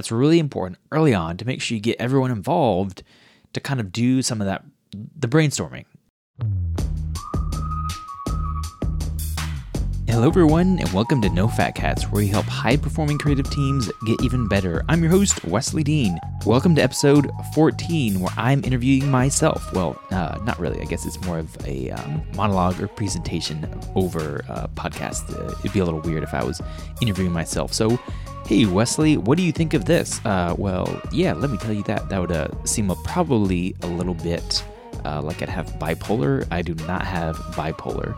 it's really important early on to make sure you get everyone involved to kind of do some of that the brainstorming. Hello, everyone, and welcome to No Fat Cats, where we help high performing creative teams get even better. I'm your host, Wesley Dean. Welcome to episode 14, where I'm interviewing myself. Well, uh, not really. I guess it's more of a um, monologue or presentation over a podcast. Uh, it'd be a little weird if I was interviewing myself. So, hey, Wesley, what do you think of this? Uh, well, yeah, let me tell you that. That would uh, seem a, probably a little bit uh, like I'd have bipolar. I do not have bipolar.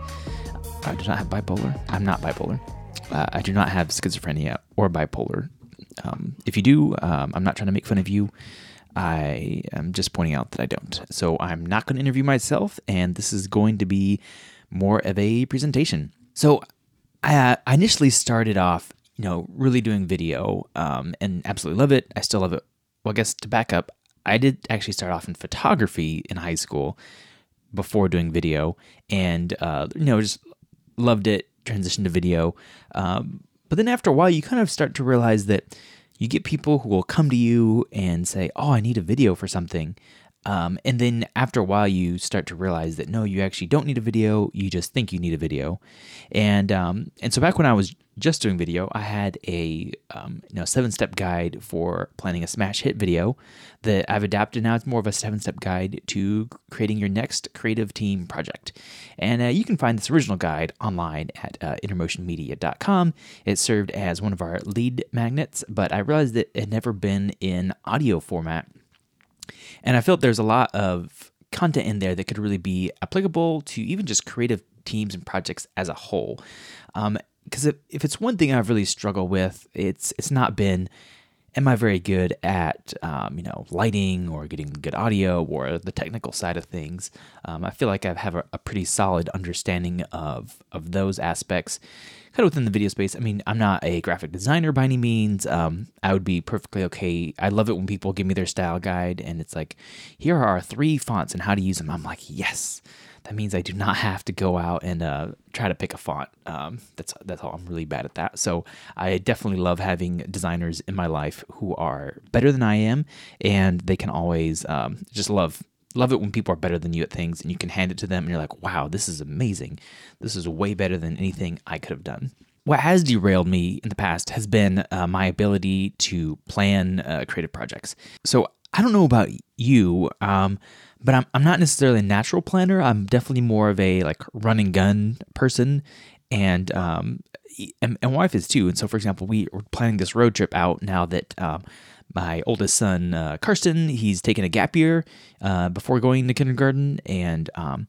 I do not have bipolar. I'm not bipolar. Uh, I do not have schizophrenia or bipolar. Um, if you do, um, I'm not trying to make fun of you. I am just pointing out that I don't. So I'm not going to interview myself, and this is going to be more of a presentation. So I, uh, I initially started off, you know, really doing video, um, and absolutely love it. I still love it. Well, I guess to back up, I did actually start off in photography in high school before doing video, and uh, you know, just loved it, transitioned to video. Um, but then after a while, you kind of start to realize that you get people who will come to you and say, Oh, I need a video for something. Um, and then after a while, you start to realize that no, you actually don't need a video. You just think you need a video. And um, and so back when I was just doing video, I had a um, you know seven step guide for planning a smash hit video that I've adapted now. It's more of a seven step guide to creating your next creative team project. And uh, you can find this original guide online at uh, intermotionmedia.com. It served as one of our lead magnets, but I realized that it had never been in audio format and I felt there's a lot of content in there that could really be applicable to even just creative teams and projects as a whole. Because um, if, if it's one thing I've really struggled with, it's it's not been am I very good at um, you know lighting or getting good audio or the technical side of things? Um, I feel like I have a, a, pretty solid understanding of of those aspects, kind of within the video space. I mean, I'm not a graphic designer by any means. Um, I would be perfectly okay. I love it when people give me their style guide and it's like, here are three fonts and how to use them. I'm like, yes that means I do not have to go out and uh, try to pick a font. Um, that's that's all. I'm really bad at that. So I definitely love having designers in my life who are better than I am, and they can always um, just love love it when people are better than you at things, and you can hand it to them, and you're like, wow, this is amazing. This is way better than anything I could have done. What has derailed me in the past has been uh, my ability to plan uh, creative projects. So I don't know about you. Um, but I'm, I'm not necessarily a natural planner. I'm definitely more of a like run and gun person. And, um, and, and wife is too. And so, for example, we are planning this road trip out now that um, my oldest son, uh, Karsten, he's taking a gap year uh, before going to kindergarten. And um,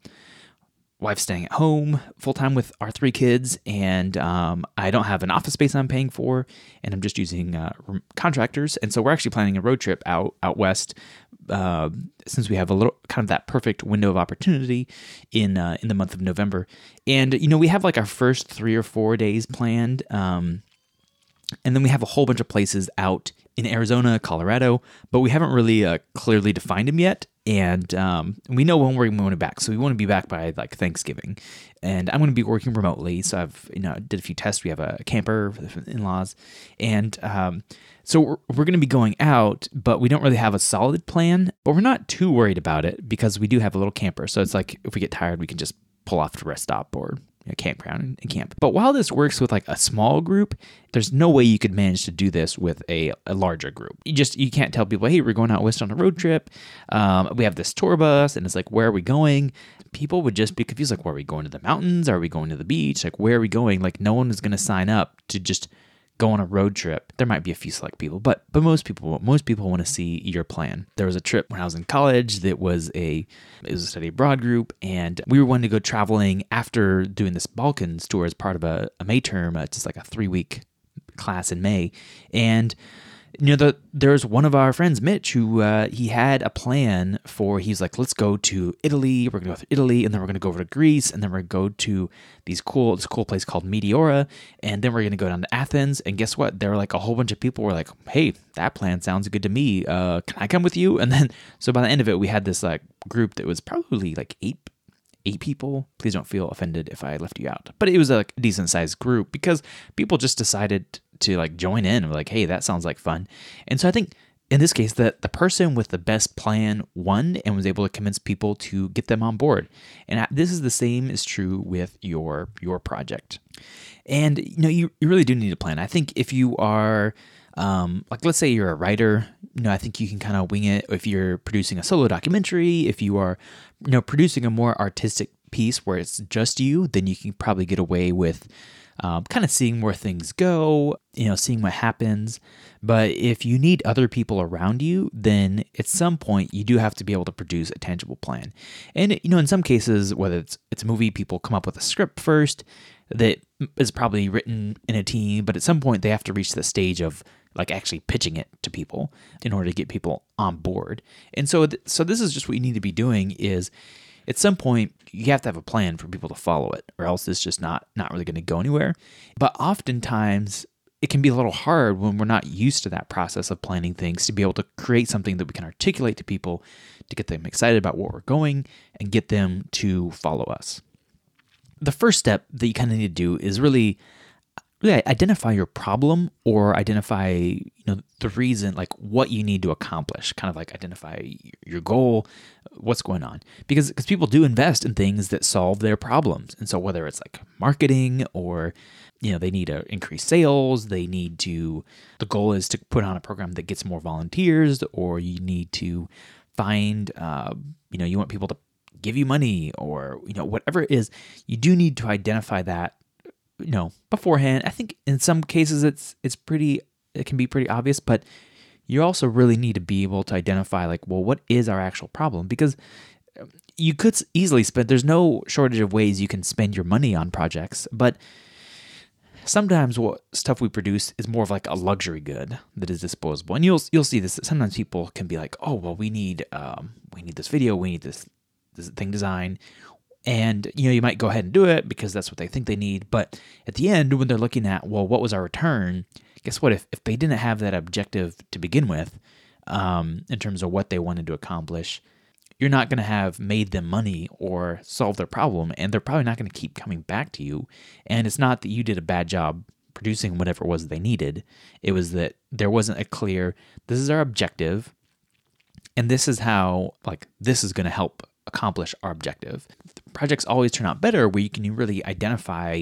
wife's staying at home full time with our three kids, and um, I don't have an office space I'm paying for, and I'm just using uh, contractors. And so we're actually planning a road trip out out west, uh, since we have a little kind of that perfect window of opportunity in uh, in the month of November. And you know we have like our first three or four days planned, um, and then we have a whole bunch of places out in Arizona, Colorado, but we haven't really uh, clearly defined them yet and um, we know when we're going to be back. So we want to be back by like Thanksgiving, and I'm going to be working remotely. So I've you know did a few tests. We have a camper, in-laws, and um, so we're, we're going to be going out, but we don't really have a solid plan. But we're not too worried about it because we do have a little camper. So it's like if we get tired, we can just pull off to rest stop or campground and camp. But while this works with like a small group, there's no way you could manage to do this with a, a larger group. You just you can't tell people, hey, we're going out west on a road trip. Um, we have this tour bus, and it's like, where are we going? People would just be confused, like, where are we going to the mountains? Are we going to the beach? Like, where are we going? Like, no one is going to sign up to just go on a road trip. There might be a few select people, but but most people most people want to see your plan. There was a trip when I was in college that was a it was a study abroad group, and we were wanting to go traveling after doing this Balkans tour as part of a, a May term. It's just like a three week class in May, and you know, the, there's one of our friends, Mitch, who uh, he had a plan for. He's like, let's go to Italy. We're gonna go to Italy, and then we're gonna go over to Greece, and then we're gonna go to these cool, this cool place called Meteora, and then we're gonna go down to Athens. And guess what? There were like a whole bunch of people were like, hey, that plan sounds good to me. Uh, can I come with you? And then, so by the end of it, we had this like group that was probably like eight eight people. Please don't feel offended if I left you out. But it was a decent sized group because people just decided to like join in. Like, hey, that sounds like fun. And so I think in this case, the, the person with the best plan won and was able to convince people to get them on board. And this is the same is true with your your project. And you know, you, you really do need a plan. I think if you are um, like let's say you're a writer, you know, I think you can kind of wing it. If you're producing a solo documentary, if you are, you know, producing a more artistic piece where it's just you, then you can probably get away with um, kind of seeing where things go, you know, seeing what happens. But if you need other people around you, then at some point you do have to be able to produce a tangible plan. And you know, in some cases, whether it's it's a movie, people come up with a script first that is probably written in a team, but at some point they have to reach the stage of like actually pitching it to people in order to get people on board. And so th- so this is just what you need to be doing is at some point you have to have a plan for people to follow it or else it's just not not really going to go anywhere. But oftentimes it can be a little hard when we're not used to that process of planning things to be able to create something that we can articulate to people to get them excited about where we're going and get them to follow us. The first step that you kind of need to do is really really identify your problem or identify you know the reason like what you need to accomplish kind of like identify your goal what's going on. Because because people do invest in things that solve their problems. And so whether it's like marketing or you know they need to increase sales they need to the goal is to put on a program that gets more volunteers or you need to find uh, you know you want people to give you money or you know whatever it is you do need to identify that you know beforehand. I think in some cases it's it's pretty it can be pretty obvious, but you also really need to be able to identify like well what is our actual problem because um, you could easily spend there's no shortage of ways you can spend your money on projects but sometimes what stuff we produce is more of like a luxury good that is disposable and you'll you'll see this sometimes people can be like oh well we need um, we need this video we need this this thing design and you know, you might go ahead and do it because that's what they think they need. But at the end, when they're looking at, well, what was our return? Guess what? If, if they didn't have that objective to begin with, um, in terms of what they wanted to accomplish, you're not going to have made them money or solved their problem. And they're probably not going to keep coming back to you. And it's not that you did a bad job producing whatever it was they needed. It was that there wasn't a clear, this is our objective. And this is how, like, this is going to help accomplish our objective. Projects always turn out better where you can really identify,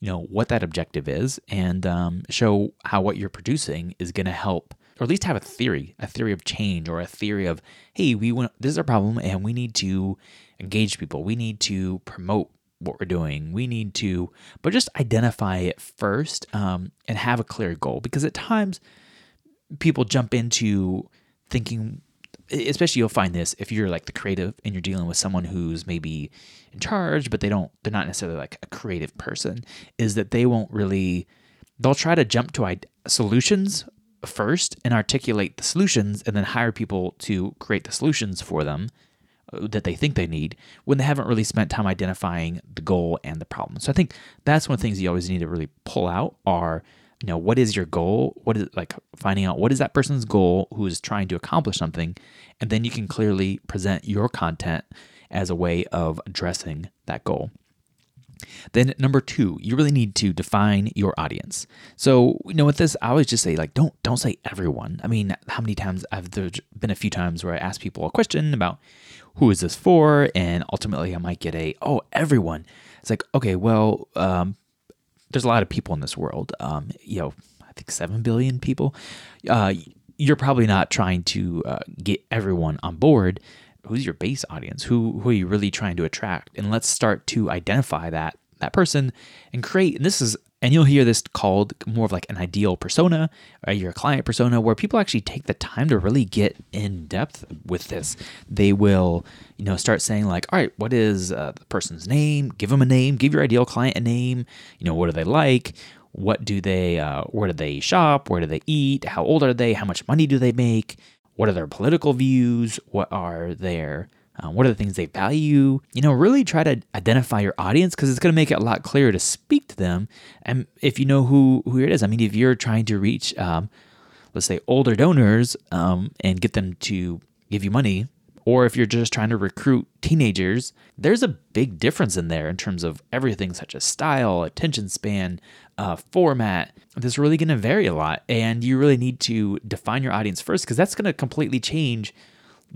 you know, what that objective is and um, show how what you're producing is going to help, or at least have a theory, a theory of change, or a theory of, hey, we want this is our problem and we need to engage people. We need to promote what we're doing. We need to, but just identify it first um, and have a clear goal because at times people jump into thinking especially you'll find this if you're like the creative and you're dealing with someone who's maybe in charge but they don't they're not necessarily like a creative person is that they won't really they'll try to jump to solutions first and articulate the solutions and then hire people to create the solutions for them uh, that they think they need when they haven't really spent time identifying the goal and the problem. So I think that's one of the things you always need to really pull out are you know what is your goal? What is like finding out what is that person's goal who is trying to accomplish something and then you can clearly present your content as a way of addressing that goal. Then number two you really need to define your audience. So you know with this i always just say like don't don't say everyone. I mean how many times i've there's been a few times where i ask people a question about who is this for? And ultimately i might get a oh everyone. It's like okay well um, there's a lot of people in this world. Um, you know, I think seven billion people. Uh, you're probably not trying to uh, get everyone on board. Who's your base audience? Who who are you really trying to attract? And let's start to identify that that person and create. And this is and you'll hear this called more of like an ideal persona or your client persona where people actually take the time to really get in depth with this they will you know start saying like all right what is uh, the person's name? Give them a name. Give your ideal client a name. You know what do they like? What do they uh, where do they shop? Where do they eat? How old are they? How much money do they make? What are their political views? What are their um, what are the things they value? You know, really try to identify your audience because it's going to make it a lot clearer to speak to them. And if you know who who it is, I mean, if you're trying to reach, um, let's say, older donors um, and get them to give you money, or if you're just trying to recruit teenagers, there's a big difference in there in terms of everything such as style, attention span, uh, format. That's really going to vary a lot. And you really need to define your audience first because that's going to completely change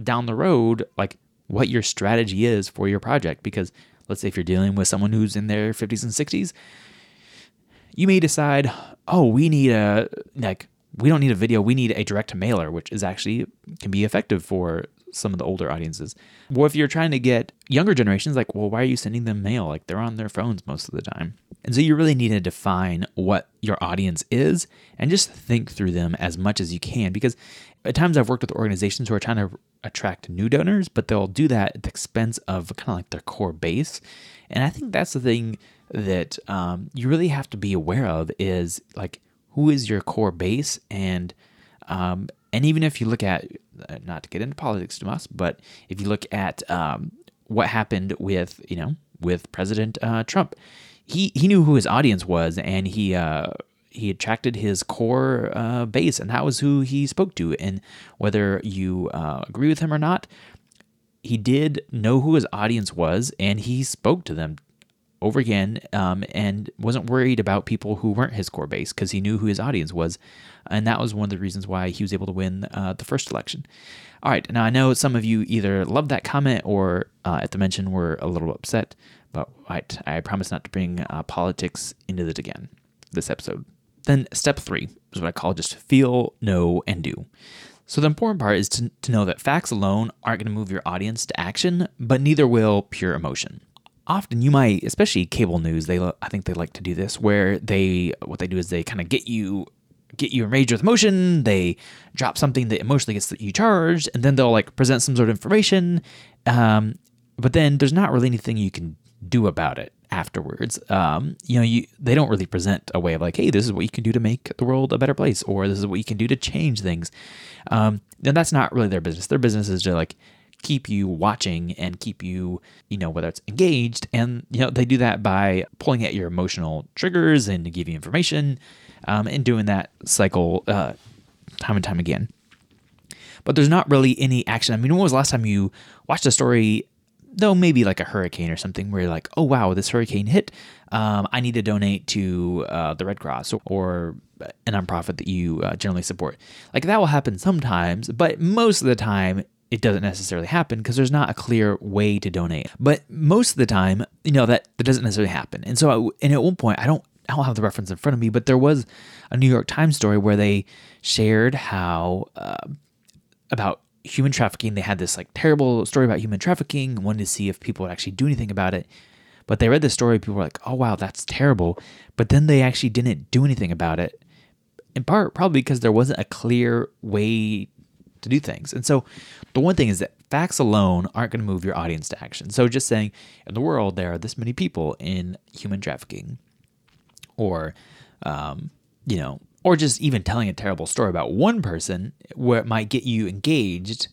down the road, like what your strategy is for your project. Because let's say if you're dealing with someone who's in their 50s and 60s, you may decide, oh, we need a, like, we don't need a video, we need a direct mailer, which is actually can be effective for some of the older audiences. Well, if you're trying to get younger generations, like, well, why are you sending them mail? Like, they're on their phones most of the time. And so you really need to define what your audience is and just think through them as much as you can. Because at times I've worked with organizations who are trying to attract new donors, but they'll do that at the expense of kind of like their core base. And I think that's the thing that um, you really have to be aware of is like, who is your core base and um, and even if you look at, uh, not to get into politics too much, but if you look at um, what happened with, you know, with President uh, Trump, he he knew who his audience was, and he uh, he attracted his core uh, base, and that was who he spoke to. And whether you uh, agree with him or not, he did know who his audience was, and he spoke to them over again um, and wasn't worried about people who weren't his core base because he knew who his audience was. And that was one of the reasons why he was able to win uh, the first election. All right, now I know some of you either loved that comment or uh, at the mention were a little upset, but right, I promise not to bring uh, politics into it again this episode. Then step three is what I call just feel, know, and do. So the important part is to, to know that facts alone aren't going to move your audience to action, but neither will pure emotion often you might, especially cable news, they I think they like to do this where they what they do is they kind of get you get you enraged with emotion. They drop something that emotionally gets you charged, and then they'll like present some sort of information. Um, but then there's not really anything you can do about it afterwards. Um, you know, you they don't really present a way of like, hey, this is what you can do to make the world a better place, or this is what you can do to change things. Um, and that's not really their business. Their business is to like keep you watching and keep you, you know, whether it's engaged. And, you know, they do that by pulling at your emotional triggers and to give you information um, and doing that cycle uh, time and time again. But there's not really any action. I mean, when was the last time you watched a story, though maybe like a hurricane or something, where you're like, oh, wow, this hurricane hit. Um, I need to donate to uh, the Red Cross or a nonprofit that you uh, generally support. Like that will happen sometimes, but most of the time it doesn't necessarily happen because there's not a clear way to donate. But most of the time, you know, that, that doesn't necessarily happen. And so, and at one point, I don't, I don't have the reference in front of me, but there was a New York Times story where they shared how, uh, about human trafficking. They had this like terrible story about human trafficking, wanted to see if people would actually do anything about it. But they read the story, people were like, oh, wow, that's terrible. But then they actually didn't do anything about it. In part, probably because there wasn't a clear way to do things. And so the one thing is that facts alone aren't going to move your audience to action. So just saying in the world there are this many people in human trafficking, or um, you know, or just even telling a terrible story about one person where it might get you engaged.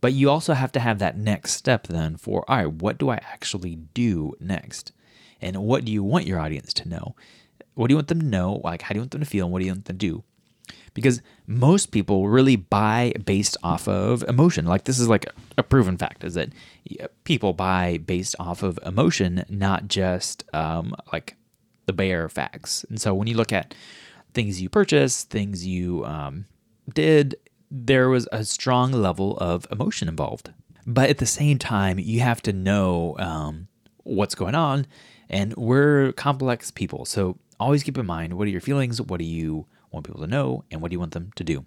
But you also have to have that next step then for all right, what do I actually do next? And what do you want your audience to know? What do you want them to know? Like, how do you want them to feel? And what do you want them to do? Because most people really buy based off of emotion. Like this is like a proven fact is that people buy based off of emotion, not just um, like the bare facts. And so when you look at things you purchase, things you um, did, there was a strong level of emotion involved. But at the same time, you have to know um, what's going on, and we're complex people. So always keep in mind what are your feelings, what do you want people to know, and what do you want them to do.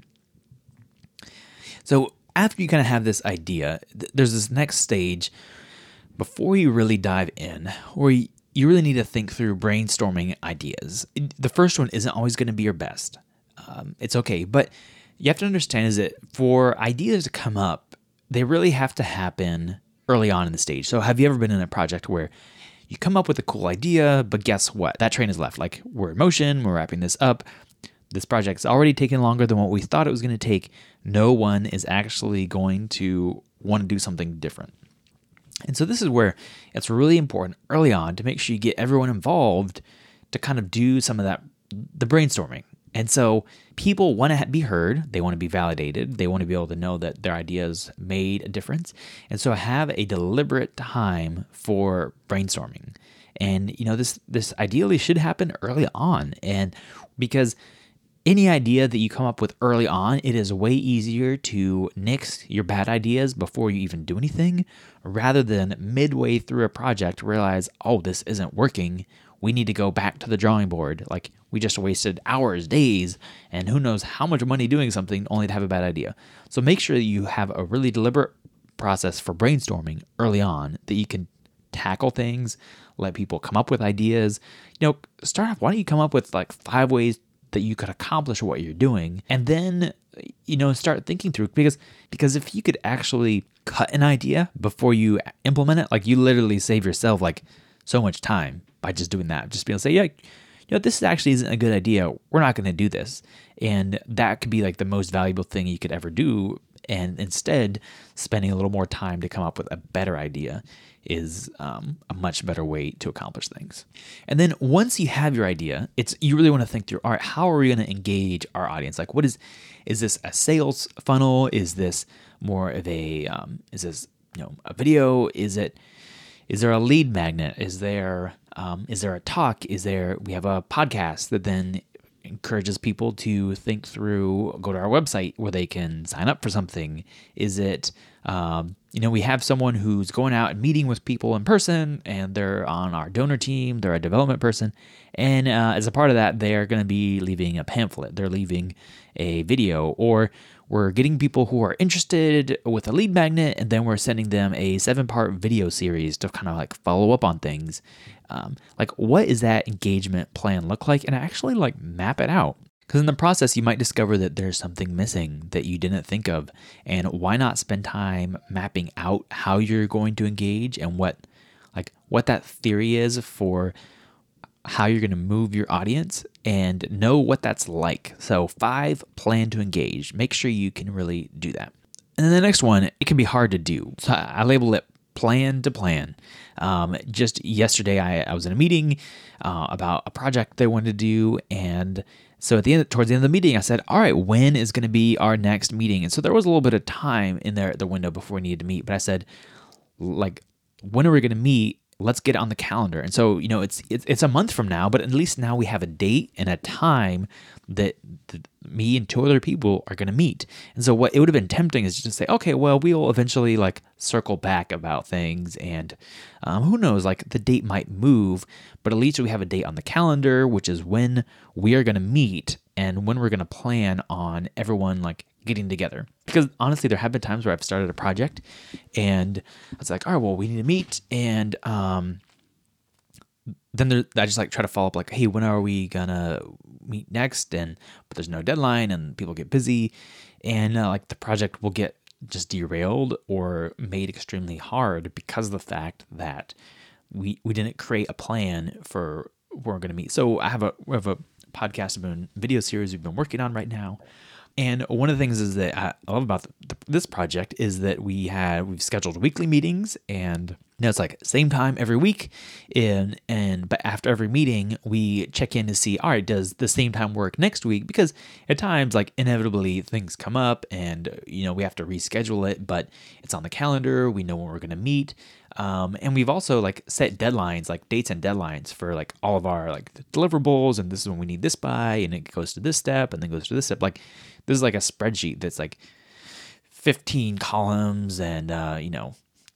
So after you kind of have this idea, th- there's this next stage before you really dive in, where you, you really need to think through brainstorming ideas. The first one isn't always going to be your best. Um, it's okay, but you have to understand is that for ideas to come up, they really have to happen early on in the stage. So, have you ever been in a project where you come up with a cool idea, but guess what? That train is left. Like, we're in motion, we're wrapping this up, this project's already taken longer than what we thought it was going to take. No one is actually going to want to do something different. And so this is where it's really important early on to make sure you get everyone involved to kind of do some of that the brainstorming. And so people want to be heard, they want to be validated, they want to be able to know that their ideas made a difference. And so have a deliberate time for brainstorming. And you know this this ideally should happen early on and because any idea that you come up with early on, it is way easier to nix your bad ideas before you even do anything rather than midway through a project realize, oh, this isn't working. We need to go back to the drawing board. Like we just wasted hours, days, and who knows how much money doing something only to have a bad idea. So make sure that you have a really deliberate process for brainstorming early on that you can tackle things, let people come up with ideas. You know, start off, why don't you come up with like five ways that you could accomplish what you're doing and then you know start thinking through because because if you could actually cut an idea before you implement it like you literally save yourself like so much time by just doing that. Just being able to say yeah you know this actually isn't a good idea. We're not going to do this. And that could be like the most valuable thing you could ever do and instead spending a little more time to come up with a better idea is um, a much better way to accomplish things. And then once you have your idea, it's you really want to think through. All right, how are we going to engage our audience? Like, what is is this a sales funnel? Is this more of a um, is this you know a video? Is it is there a lead magnet? Is there um, is there a talk? Is there we have a podcast that then encourages people to think through go to our website where they can sign up for something. Is it um, you know we have someone who's going out and meeting with people in person and they're on our donor team they're a development person. And uh, as a part of that they're going to be leaving a pamphlet. They're leaving a video or we're getting people who are interested with a lead magnet and then we're sending them a seven part video series to kind of like follow up on things. Um, like what is that engagement plan look like? And actually like map it out. Because in the process you might discover that there's something missing that you didn't think of. And why not spend time mapping out how you're going to engage and what like what that theory is for how you're going to move your audience and know what that's like so five plan to engage make sure you can really do that and then the next one it can be hard to do so i label it plan to plan. Um, just yesterday, I, I was in a meeting uh, about a project they wanted to do, and so at the end, towards the end of the meeting, I said, "All right, when is going to be our next meeting?" And so there was a little bit of time in there at the window before we needed to meet, but I said, "Like, when are we going to meet?" Let's get on the calendar. And so, you know, it's, it's it's a month from now, but at least now we have a date and a time that, that me and two other people are going to meet. And so, what it would have been tempting is just to say, okay, well, we'll eventually like circle back about things, and um, who knows, like the date might move, but at least we have a date on the calendar, which is when we are going to meet and when we're going to plan on everyone like getting together. Because honestly, there have been times where I've started a project and I was like, all right, well, we need to meet. And um, then there, I just like try to follow up, like, hey, when are we gonna meet next? And but there's no deadline, and people get busy, and uh, like the project will get just derailed or made extremely hard because of the fact that we we didn't create a plan for where we're gonna meet. So I have a we have a podcast and video series we've been working on right now. And one of the things is that I love about the, this project is that we had we've scheduled weekly meetings and know, it's like same time every week and and but after every meeting we check in to see all right does the same time work next week? Because at times like inevitably things come up and you know we have to reschedule it but it's on the calendar we know when we're to meet. Um, and we've also like set deadlines like dates and deadlines for like all of our like deliverables and this is when we need this by and it goes to this step and then goes to this step. Like this is like a spreadsheet that's like 15 columns and uh, you know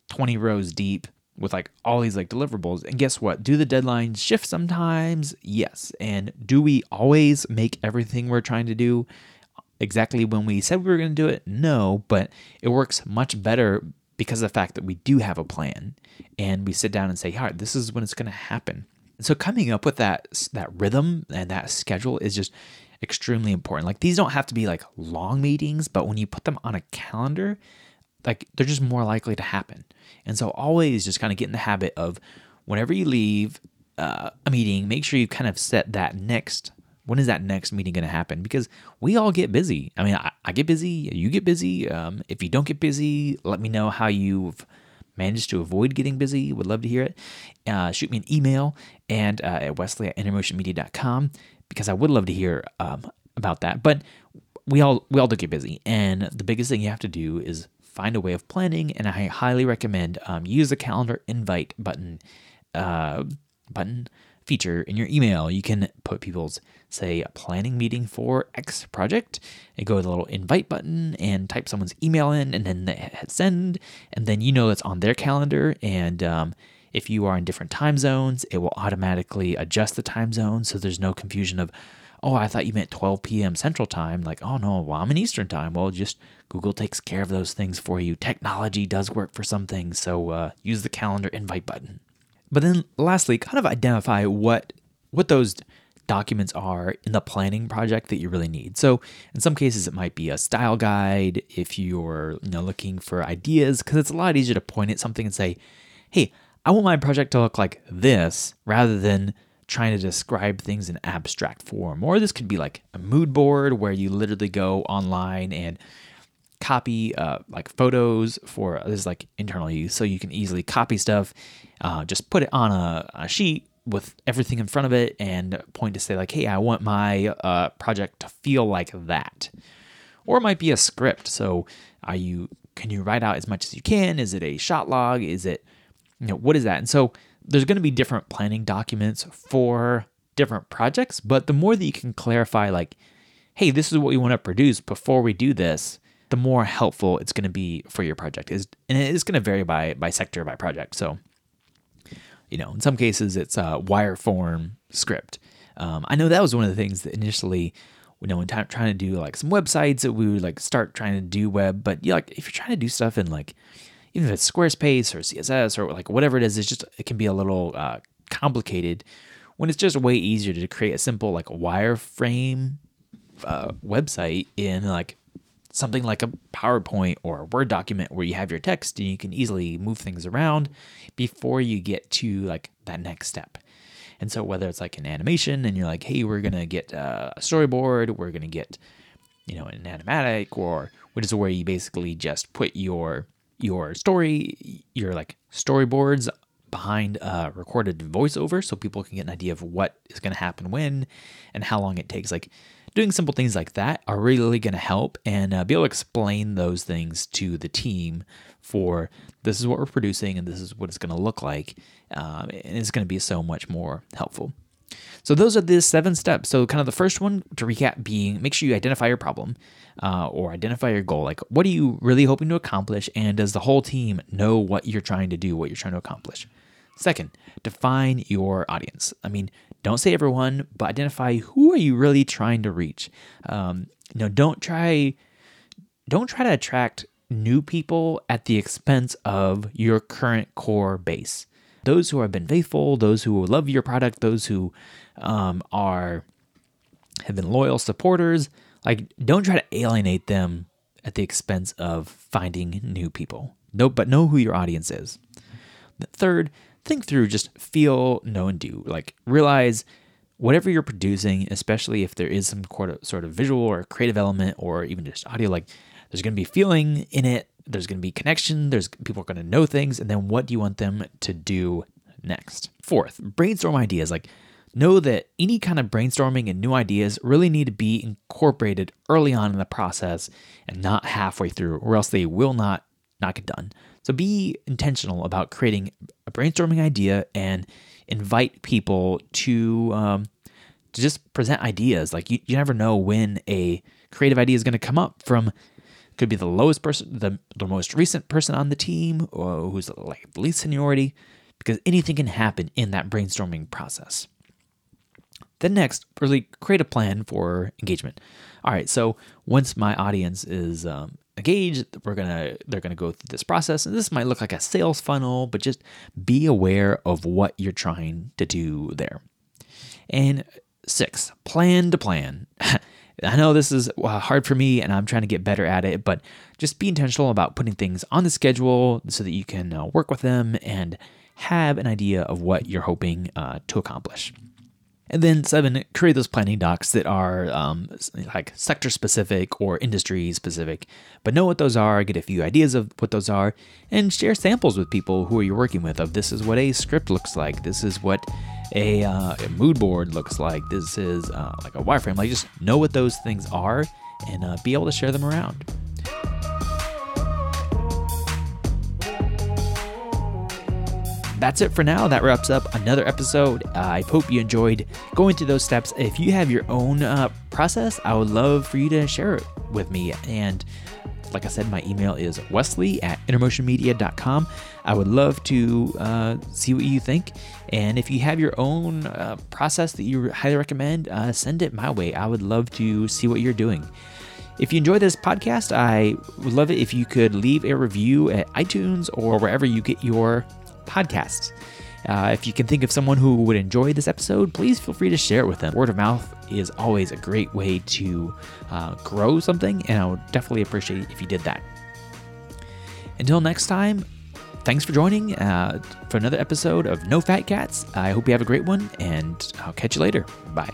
20 rows deep with like all these like deliverables. And guess what? Do the deadlines shift sometimes? Yes. And do we always make everything we're trying to do exactly when we said we were going to do it? No, but it works much better because of the fact that we do have a plan and we sit down and say, all right, this is when it's going to happen. so coming up with that that rhythm and that schedule is just extremely important. Like these don't have to be like long meetings, but when you put them on a calendar, like they're just more likely to happen. And so always just kind of get in the habit of whenever you leave uh, a meeting, make sure you kind of set that next. When is that next meeting going to happen? Because we all get busy. I mean, I, I get busy. You get busy. Um, if you don't get busy, let me know how you've managed to avoid getting busy. Would love to hear it. Uh, shoot me an email and uh, at wesley at intermotionmedia.com because I would love to hear um, about that. But we all we all do get busy, and the biggest thing you have to do is find a way of planning. And I highly recommend um, use the calendar invite button uh, button feature in your email. You can put people's say a planning meeting for X project and go to the little invite button and type someone's email in, and then hit send, and then you know it's on their calendar and um, if you are in different time zones, it will automatically adjust the time zone so there's no confusion of, oh, I thought you meant 12 p.m. Central Time. Like, oh no, well, I'm in Eastern Time. Well, just Google takes care of those things for you. Technology does work for some things, so uh, use the calendar invite button. But then, lastly, kind of identify what what those documents are in the planning project that you really need. So in some cases it might be a style guide if you're you know looking for ideas because it's a lot easier to point at something and say, "Hey, I want my project to look like this rather than trying to describe things in abstract form. Or this could be like a mood board where you literally go online and copy uh, like photos for this is like internal use, so you can easily copy stuff. Uh, just put it on a, a, sheet with everything in front of it and point to say like, "Hey, I want my uh, project to feel like that." Or it might be a script. So, are you can you write out as much as you can? Is it a shot log? Is it you know, what is that? And so there's going to be different planning documents for different projects, but the more that you can clarify, like, hey, this is what we want to produce before we do this, the more helpful it's going to be for your project. Is and it is going to vary by by sector by project. So, you know, in some cases it's a wire form script. Um, I know that was one of the things that initially, you know, when trying to do like some websites, that we would like start trying to do web, but yeah, like if you're trying to do stuff in like even if it's Squarespace or CSS or like whatever it is, it's just it can be a little uh, complicated when it's just way easier to create a simple like wireframe uh, website in like something like a PowerPoint or a Word document where you have your text and you can easily move things around before you get to like that next step. And so whether it's like an animation and you're like, hey, we're gonna get uh, a storyboard, we're gonna get you know an animatic, or which is where you basically just put your your story, your like storyboards behind a recorded voiceover so people can get an idea of what is going to happen when and how long it takes. Like doing simple things like that are really going to help and uh, be able to explain those things to the team for this is what we're producing and this is what it's going to look like. Um, and it's going to be so much more helpful. So those are the seven steps. So kind of the first one to recap being make sure you identify your problem uh, or identify your goal. Like what are you really hoping to accomplish, and does the whole team know what you're trying to do, what you're trying to accomplish? Second, define your audience. I mean, don't say everyone, but identify who are you really trying to reach. Um, you know, don't try don't try to attract new people at the expense of your current core base. Those who have been faithful, those who love your product, those who um, are have been loyal supporters. Like, don't try to alienate them at the expense of finding new people. No, but know who your audience is. Third, think through, just feel, know, and do. Like, realize whatever you're producing, especially if there is some sort of visual or creative element or even just audio, like there's going to be feeling in it. There's going to be connection. There's people are going to know things. And then what do you want them to do next? Fourth, brainstorm ideas. Like know that any kind of brainstorming and new ideas really need to be incorporated early on in the process and not halfway through, or else they will not not get done. So be intentional about creating a brainstorming idea and invite people to um, to just present ideas. Like you, you never know when a creative idea is going to come up from could be the lowest person, the, the most recent person on the team, or who's like the least seniority, because anything can happen in that brainstorming process. Then next, really create a plan for engagement. All right, so once my audience is um, engaged, we're gonna they're gonna go through this process, and this might look like a sales funnel, but just be aware of what you're trying to do there. And six, plan to plan. I know this is uh, hard for me and I'm trying to get better at it, but just be intentional about putting things on the schedule so that you can uh, work with them and have an idea of what you're hoping uh, to accomplish. And then seven, create those planning docs that are um, like sector specific or industry specific, but know what those are, get a few ideas of what those are, and share samples with people who are you're working with of this is what a script looks like, this is what a, uh, a mood board looks like, this is uh, like a wireframe. Like just know what those things are and uh, be able to share them around. That's it for now. That wraps up another episode. Uh, I hope you enjoyed going through those steps. If you have your own uh, process, I would love for you to share it with me. And like I said, my email is wesley at intermotionmedia.com. I would love to uh, see what you think. And if you have your own uh, process that you highly recommend, uh, send it my way. I would love to see what you're doing. If you enjoy this podcast, I would love it if you could leave a review at iTunes or wherever you get your podcasts. Uh, if you can think of someone who would enjoy this episode, please feel free to share it with them. Word of mouth is always a great way to uh, grow something, and I would definitely appreciate if you did that. Until next time, thanks for joining uh, for another episode of No Fat Cats. I hope you have a great one, and I'll catch you later. Bye.